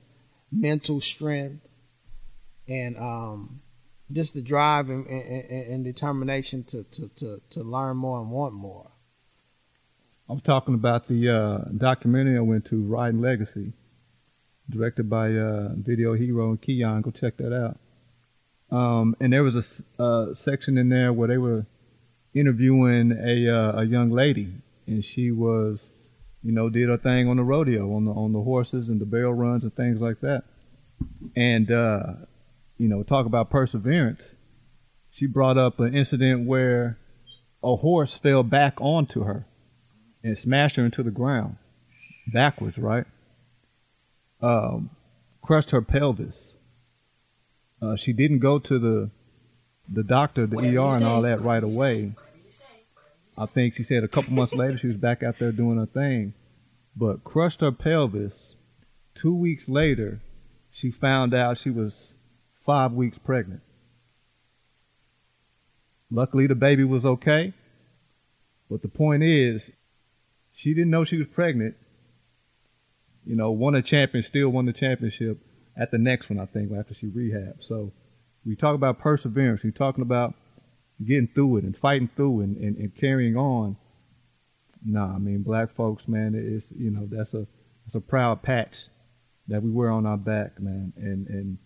mental strength, and um, just the drive and, and, and determination to, to, to, to learn more and want more. I was talking about the uh, documentary I went to, Riding Legacy, directed by uh, Video Hero and Keon. Go check that out. Um, and there was a uh, section in there where they were interviewing a uh, a young lady, and she was, you know, did her thing on the rodeo, on the on the horses and the barrel runs and things like that. And uh, you know, talk about perseverance. She brought up an incident where a horse fell back onto her and smashed her into the ground backwards, right? Um, crushed her pelvis. Uh, she didn't go to the the doctor, the Whatever ER, and all that right away. I think she said a couple months later she was back out there doing her thing, but crushed her pelvis. Two weeks later, she found out she was five weeks pregnant. Luckily, the baby was okay. But the point is, she didn't know she was pregnant. You know, won a champion, still won the championship at the next one, I think, after she rehabbed. So we talk about perseverance. We're talking about getting through it and fighting through and, and, and carrying on. Nah, I mean, black folks, man, it's, you know, that's a, that's a proud patch that we wear on our back, man. And, and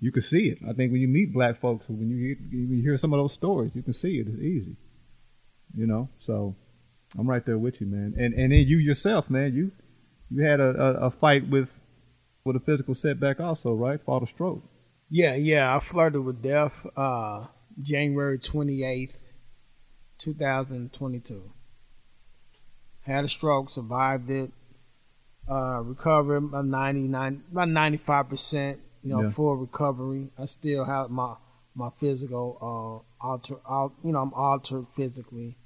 you can see it. I think when you meet black folks, when you hear, you hear some of those stories, you can see it. It's easy, you know. So I'm right there with you, man. And and then you yourself, man, you you had a, a, a fight with with a physical setback also, right? Fought a stroke. Yeah, yeah. I flirted with death uh, January 28th, 2022. Had a stroke, survived it, uh, recovered about 99, about 95%, you know, Yeah. full recovery. I still have my my physical uh, alter, al- you know, I'm altered physically.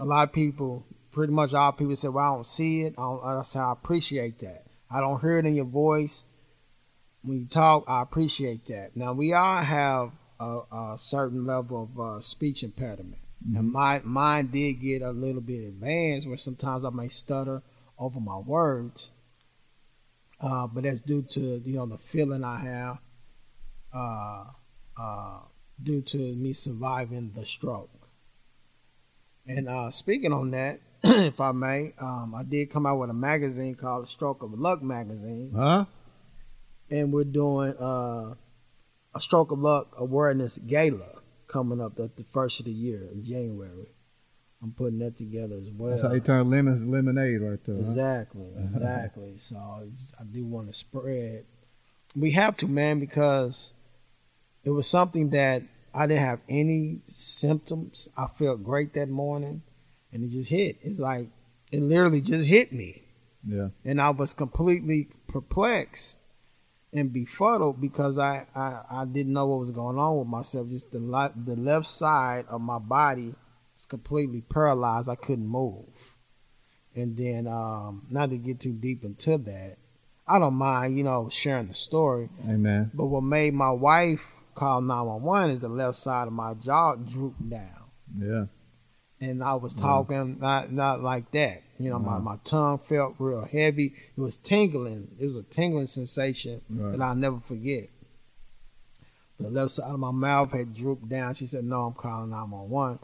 A lot of people, pretty much all people say, well, I don't see it. I, don't, I say, I appreciate that. I don't hear it in your voice when you talk, I appreciate that. Now we all have a, a certain level of uh, speech impediment, and my mine did get a little bit advanced, where sometimes I may stutter over my words. Uh, but that's due to you know the feeling I have, uh, uh, due to me surviving the stroke. And uh, speaking on that, if I may, um, I did come out with a magazine called Stroke of Luck magazine Huh? and we're doing uh, a Stroke of Luck Awareness Gala coming up at the first of the year in January. I'm putting that together as well. That's how you turn lemons to lemonade right there. Huh? Exactly, exactly. so I do want to spread. We have to, man, because it was something that I didn't have any symptoms. I felt great that morning, and it just hit. It's like it literally just hit me Yeah. and I was completely perplexed and befuddled because I, I, I didn't know what was going on with myself. Just the the left side of my body completely paralyzed. I couldn't move. And then, um, not to get too deep into that, I don't mind, you know, sharing the story. Amen. But what made my wife call 911 is the left side of my jaw drooped down Yeah. and I was talking not not like that. You know, my, my tongue felt real heavy. It was tingling. It was a tingling sensation Right. that I'll never forget. The left side of my mouth had drooped down. She said, "No, I'm calling 911."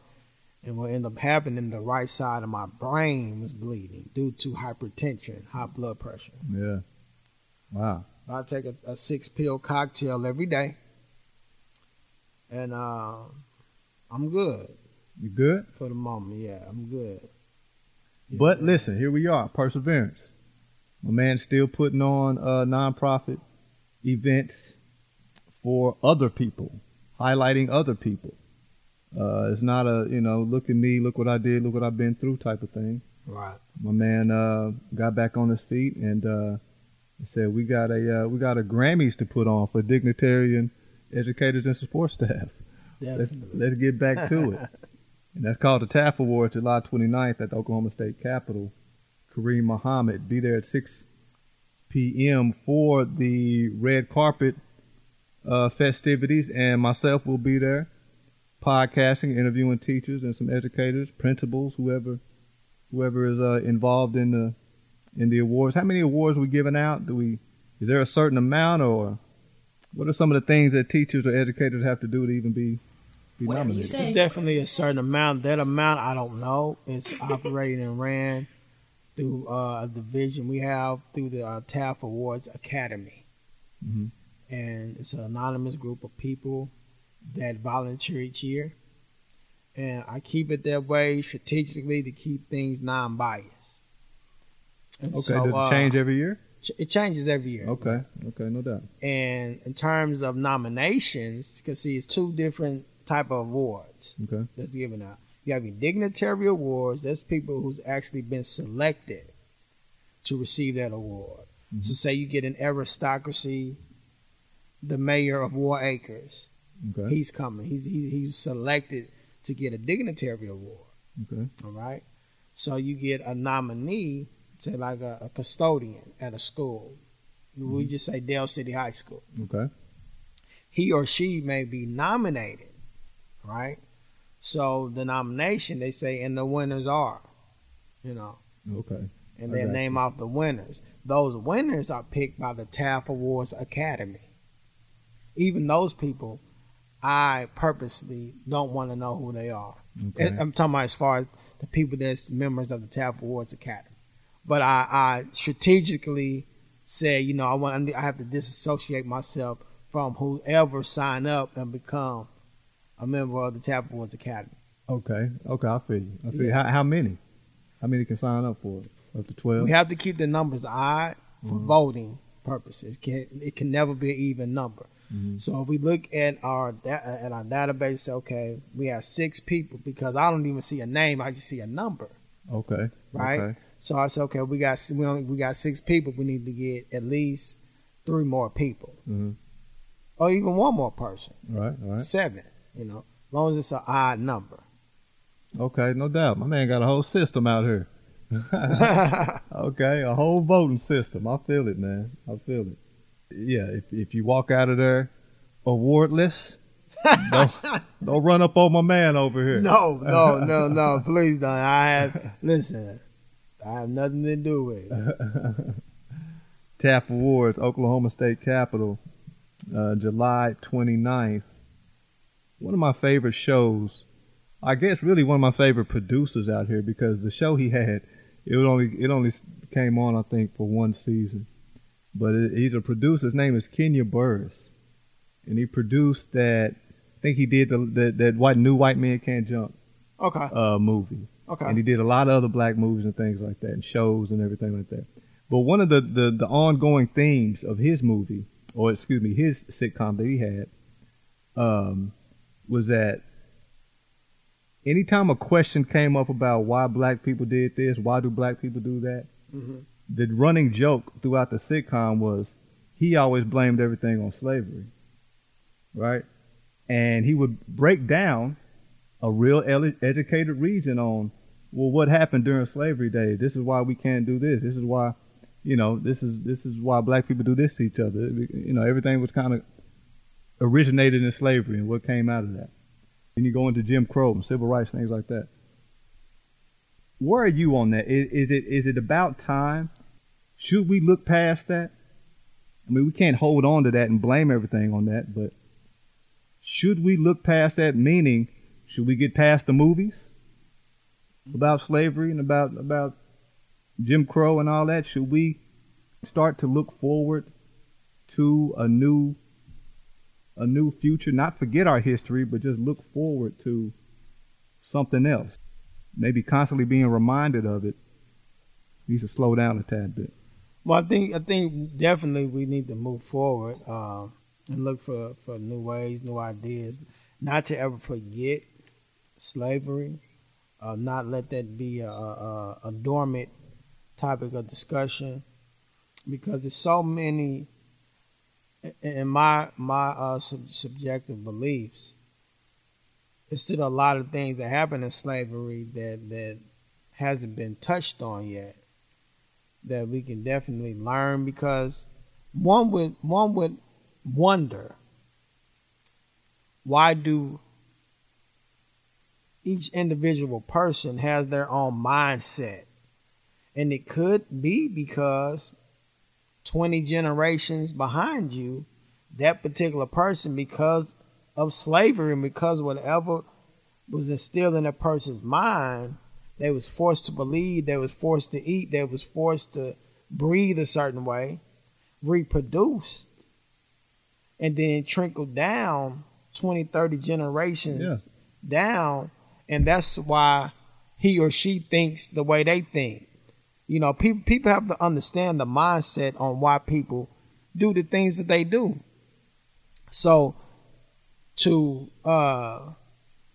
And what ended up happening, the right side of my brain was bleeding due to hypertension, high blood pressure. Yeah. Wow. I take a, a six pill cocktail every day, and uh, I'm good You good? for the moment. Yeah, I'm good. But listen, here we are, perseverance. My man's still putting on uh, nonprofit events for other people, highlighting other people. Uh, it's not a you know look at me, look what I did, look what I've been through type of thing. Right. My man uh, got back on his feet and uh, said we got a uh, we got a Grammys to put on for dignitarian educators and support staff. Let's, let's get back to it. And that's called the TAF Awards, July 29th at the Oklahoma State Capitol. Karim Muhammad. Be there at 6 p.m. for the red carpet uh, festivities, and myself will be there, podcasting, interviewing teachers and some educators, principals, whoever, whoever is uh, involved in the in the awards. How many awards are we giving out? Do we? Is there a certain amount, or what are some of the things that teachers or educators have to do to even be be Whatever nominated? say. It's definitely a certain amount. That amount, I don't know. It's operated and ran through uh, a division we have through the uh, TAF Awards Academy. Mhm. And it's an anonymous group of people that volunteer each year. And I keep it that way strategically to keep things non biased. Okay, does it uh, change every year? It changes every year. Okay, okay, no doubt. And in terms of nominations, because see, it's two different type of awards Okay, that's given out. You have your dignitary awards. That's people who's actually been selected to receive that award. So, mm-hmm. say you get an aristocracy, the mayor of Warr Acres, okay, he's coming. He's he, he's selected to get a dignitary award. okay, All right. So you get a nominee, to like a, a custodian at a school. We just say Del City High School. okay, He or she may be nominated, right? So the nomination, they say, and the winners are, you know, okay. and then name off the winners. Those winners are picked by the TAF Awards Academy. Even those people, I purposely don't want to know who they are. Okay. And I'm talking about as far as the people that's members of the TAF Awards Academy. But I, I strategically say, you know, I want I have to disassociate myself from whoever sign up and become a member of the TAF Awards Academy. Okay, okay, I feel you. I feel you. How, how many? How many can sign up for it? Up to twelve. We have to keep the numbers odd for Mm-hmm. voting purposes. Can, it can never be an even number. Mm-hmm. So if we look at our da- at our database, okay, we have six people because I don't even see a name; I just see a number, okay, right? Okay. So I said, okay, we got we only, we got six people. We need to get at least three more people, Mhm. or even one more person. Right, right. Seven, you know, as long as it's an odd number. Okay, no doubt. My man got a whole system out here. okay, a whole voting system. I feel it, man. I feel it. Yeah, if if you walk out of there awardless, don't, don't run up on my man over here. No, no, no, no. Please don't. I have listen. I have nothing to do with it. Awards, Oklahoma State Capitol, uh, July 29th. One of my favorite shows. I guess really one of my favorite producers out here because the show he had, it would only it only came on I think for one season, but he's a producer. His name is Kenya Barris, and he produced that. I think he did the, the that white new white man can't jump Okay. uh, movie. Okay. And he did a lot of other black movies and things like that, and shows and everything like that. But one of the, the, the ongoing themes of his movie, or excuse me, his sitcom that he had, um, was that anytime a question came up about why black people did this, why do black people do that, Mhm. The running joke throughout the sitcom was he always blamed everything on slavery, right? And he would break down a real educated reason on, well, what happened during slavery days? This is why we can't do this. This is why, you know, this is this is why black people do this to each other. You know, everything was kind of originated in slavery and what came out of that. Then you go into Jim Crow and civil rights, things like that. Where are you on that? Is, is it is it about time? Should we look past that? I mean, we can't hold on to that and blame everything on that, but should we look past that? Meaning, should we get past the movies? about slavery and about about Jim Crow and all that, should we start to look forward to a new a new future? Not forget our history, but just look forward to something else. Maybe constantly being reminded of it needs to slow down a tad bit. Well, I think I think definitely we need to move forward uh, and look for, for new ways, new ideas. Not to ever forget slavery. Uh, not let that be a, a, a dormant topic of discussion because there's so many in my my uh, sub- subjective beliefs. There's still a lot of things that happen in slavery that that hasn't been touched on yet that we can definitely learn because one would one would wonder why do each individual person has their own mindset? And it could be because 20 generations behind you that particular person because of slavery and because whatever was instilled in a person's mind they was forced to believe they was forced to eat they was forced to breathe a certain way reproduced and then trickled down 20 30 generations Yeah. down and that's why he or she thinks the way they think you know people people have to understand the mindset on why people do the things that they do so to uh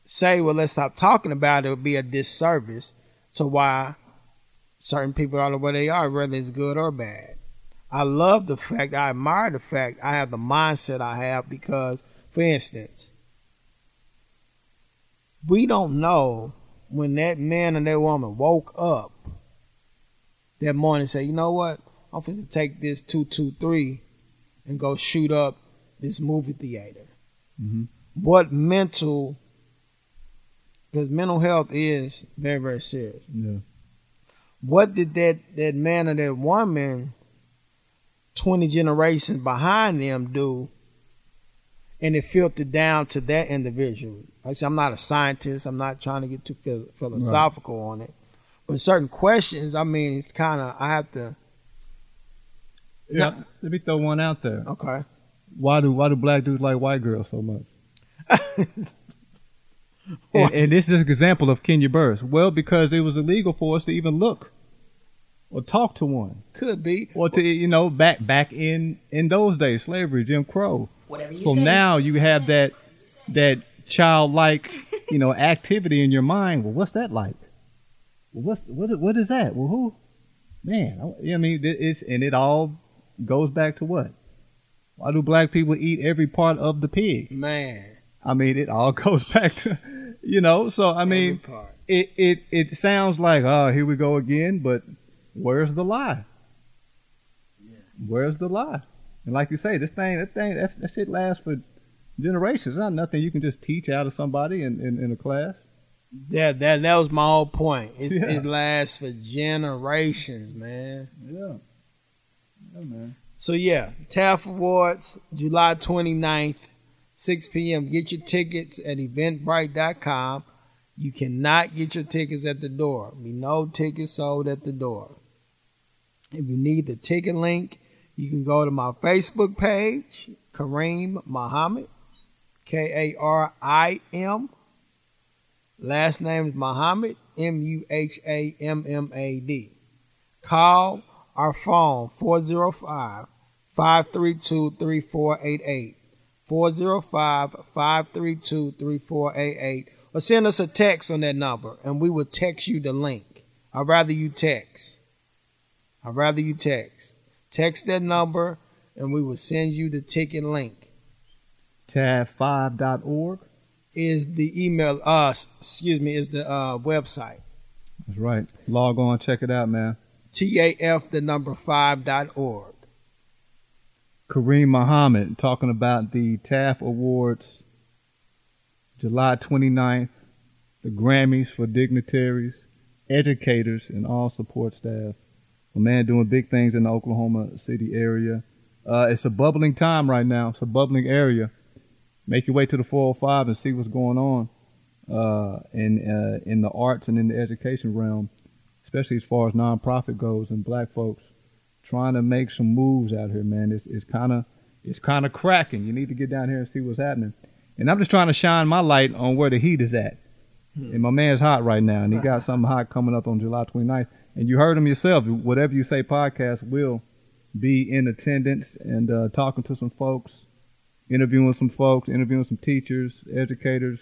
say well let's stop talking about it would be a disservice to why certain people are the way they are whether it's good or bad i love the fact i admire the fact i have the mindset i have because for instance we don't know when that man and that woman woke up that morning and say, you know what? I'm going to take this 223 and go shoot up this movie theater. Mm-hmm. What mental, because mental health is very, very serious. Yeah. What did that, that man or that woman 20 generations behind them do? And it filtered down to that individual. I said, I'm not a scientist. I'm not trying to get too phil- philosophical on it. But certain questions, I mean, it's kind of, I have to, Yeah. Let me throw one out there. okay. Why do why do black dudes like white girls so much? and, and this is an example of Kenya Barris. Well, because it was illegal for us to even look or talk to one, Could be. or to you know back back in in those days, slavery, Jim Crow. Whatever you So say. now you have that that childlike you know activity in your mind. Well, what's that like? Well, what's what what is that? Well, who? Man, I, I mean, it's and it all goes back to what? Why do black people eat every part of the pig? Man. I mean, it all goes back to, you know. So I mean, part. it it it sounds like oh here we go again, but where's the lie? Where's the lie? And like you say, this thing, that thing, that's, that shit lasts for generations. It's not nothing you can just teach out of somebody in, in, in a class. That that that was my whole point. It, Yeah. it lasts for generations, man. Yeah. Yeah, man. So yeah, TAF Awards, July 29th, 6 p.m. Get your tickets at eventbrite.com. You cannot get your tickets at the door. Be no tickets sold at the door. If you need the ticket link, you can go to my Facebook page, Karim Muhammad, K A R I M. Last name is Muhammad, M U H A M M A D. Call our phone 405 532 3488. 405 532 3488. Or send us a text on that number and we will text you the link. I'd rather you text. I'd rather you text. Text that number and we will send you the ticket link. TAF5.org. Is the email us, excuse me, is the uh, website. That's right. Log on, check it out, man. TAF the number five dot org. Karim Muhammad talking about the TAF Awards July 29th, the Grammys for dignitaries, educators, and all support staff. A man doing big things in the Oklahoma City area. Uh, it's a bubbling time right now. It's a bubbling area. Make your way to the 405 and see what's going on. uh, in uh, in the arts and in the education realm, especially as far as nonprofit goes and black folks trying to make some moves out here, man. It's it's kind of it's kind of cracking. You need to get down here and see what's happening. And I'm just trying to shine my light on where the heat is at. And my man's hot right now, and he got something hot coming up on July 29th. And you heard him yourself. Whatever you say, podcast will be in attendance and uh, talking to some folks, interviewing some folks, interviewing some teachers, educators,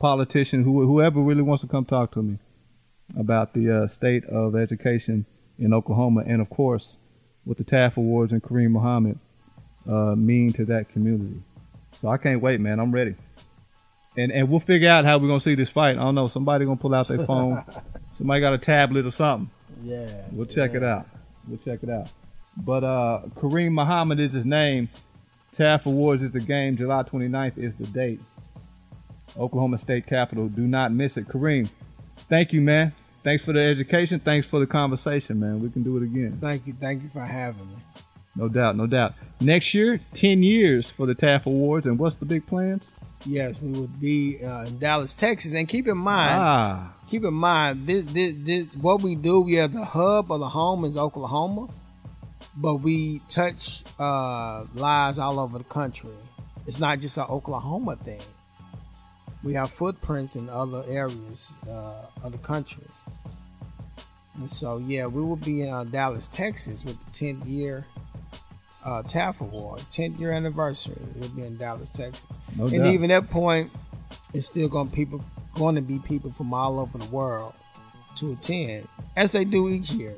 politicians, who, whoever really wants to come talk to me about the uh, state of education in Oklahoma, and of course, what the TAF Awards and Karim Muhammad uh, mean to that community. So I can't wait, man. I'm ready. And and we'll figure out how we're gonna see this fight. I don't know. Somebody gonna pull out their phone. Somebody got a tablet or something. Yeah. We'll check it out. We'll check it out. But uh, Karim Muhammad is his name. TAF Awards is the game. July 29th is the date. Oklahoma State Capitol. Do not miss it. Karim, thank you, man. Thanks for the education. Thanks for the conversation, man. We can do it again. Thank you. Thank you for having me. No doubt, no doubt. Next year, 10 years for the TAF Awards. And what's the big plans? Yes, we will be uh, in Dallas, Texas, and keep in mind, Ah, keep in mind, this, this, this, what we do. We are the hub of the home is Oklahoma, but we touch uh, lives all over the country. It's not just an Oklahoma thing. We have footprints in other areas uh, of the country. And so, yeah, we will be in uh, Dallas, Texas, with the 10th year uh, TAF Award, 10th year anniversary. We'll be in Dallas, Texas no and doubt. even that point, it's still going to people going to be people from all over the world to attend, as they do each year.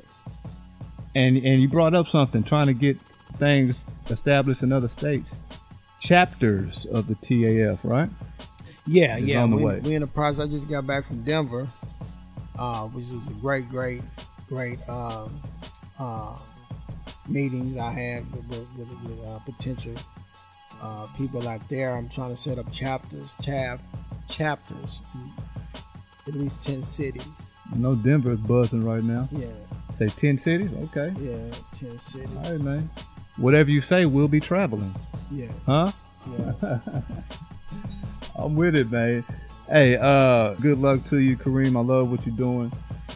and and you brought up something trying to get things established in other states chapters of the TAF right Yeah, It's yeah. on the we, way. we in the process. I just got back from Denver, uh, which was a great, great, great um, uh, meetings I had with, with, with, with uh, potential uh, people out there. I'm trying to set up chapters, TAF chapters, at least ten cities. I know Denver is buzzing right now. Yeah, say 10 cities? Okay. Yeah, ten cities. all right man. Whatever you say we'll be traveling. Yeah, huh? Yeah. I'm with it man hey uh good luck to you Karim I love what you're doing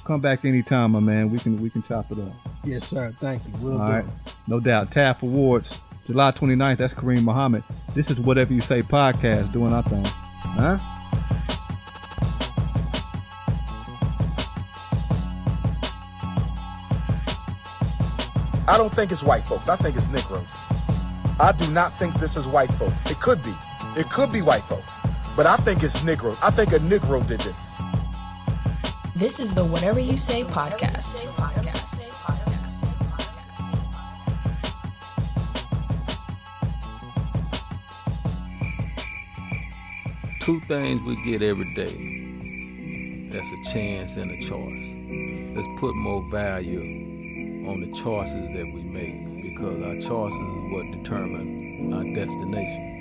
come back anytime my man we can we can chop it up Yes, sir. Thank you. We'll All do. right. No doubt. TAF Awards, July 29th. That's Karim Muhammad. This is Whatever You Say podcast doing our thing. Huh? I don't think it's white folks. I think it's Negroes. I do not think this is white folks. It could be. It could be white folks. But I think it's Negro. I think a Negro did this. This is the Whatever You Say podcast. two things we get every day that's a chance and a choice. Let's put more value on the choices that we make because our choices is what determine our destination.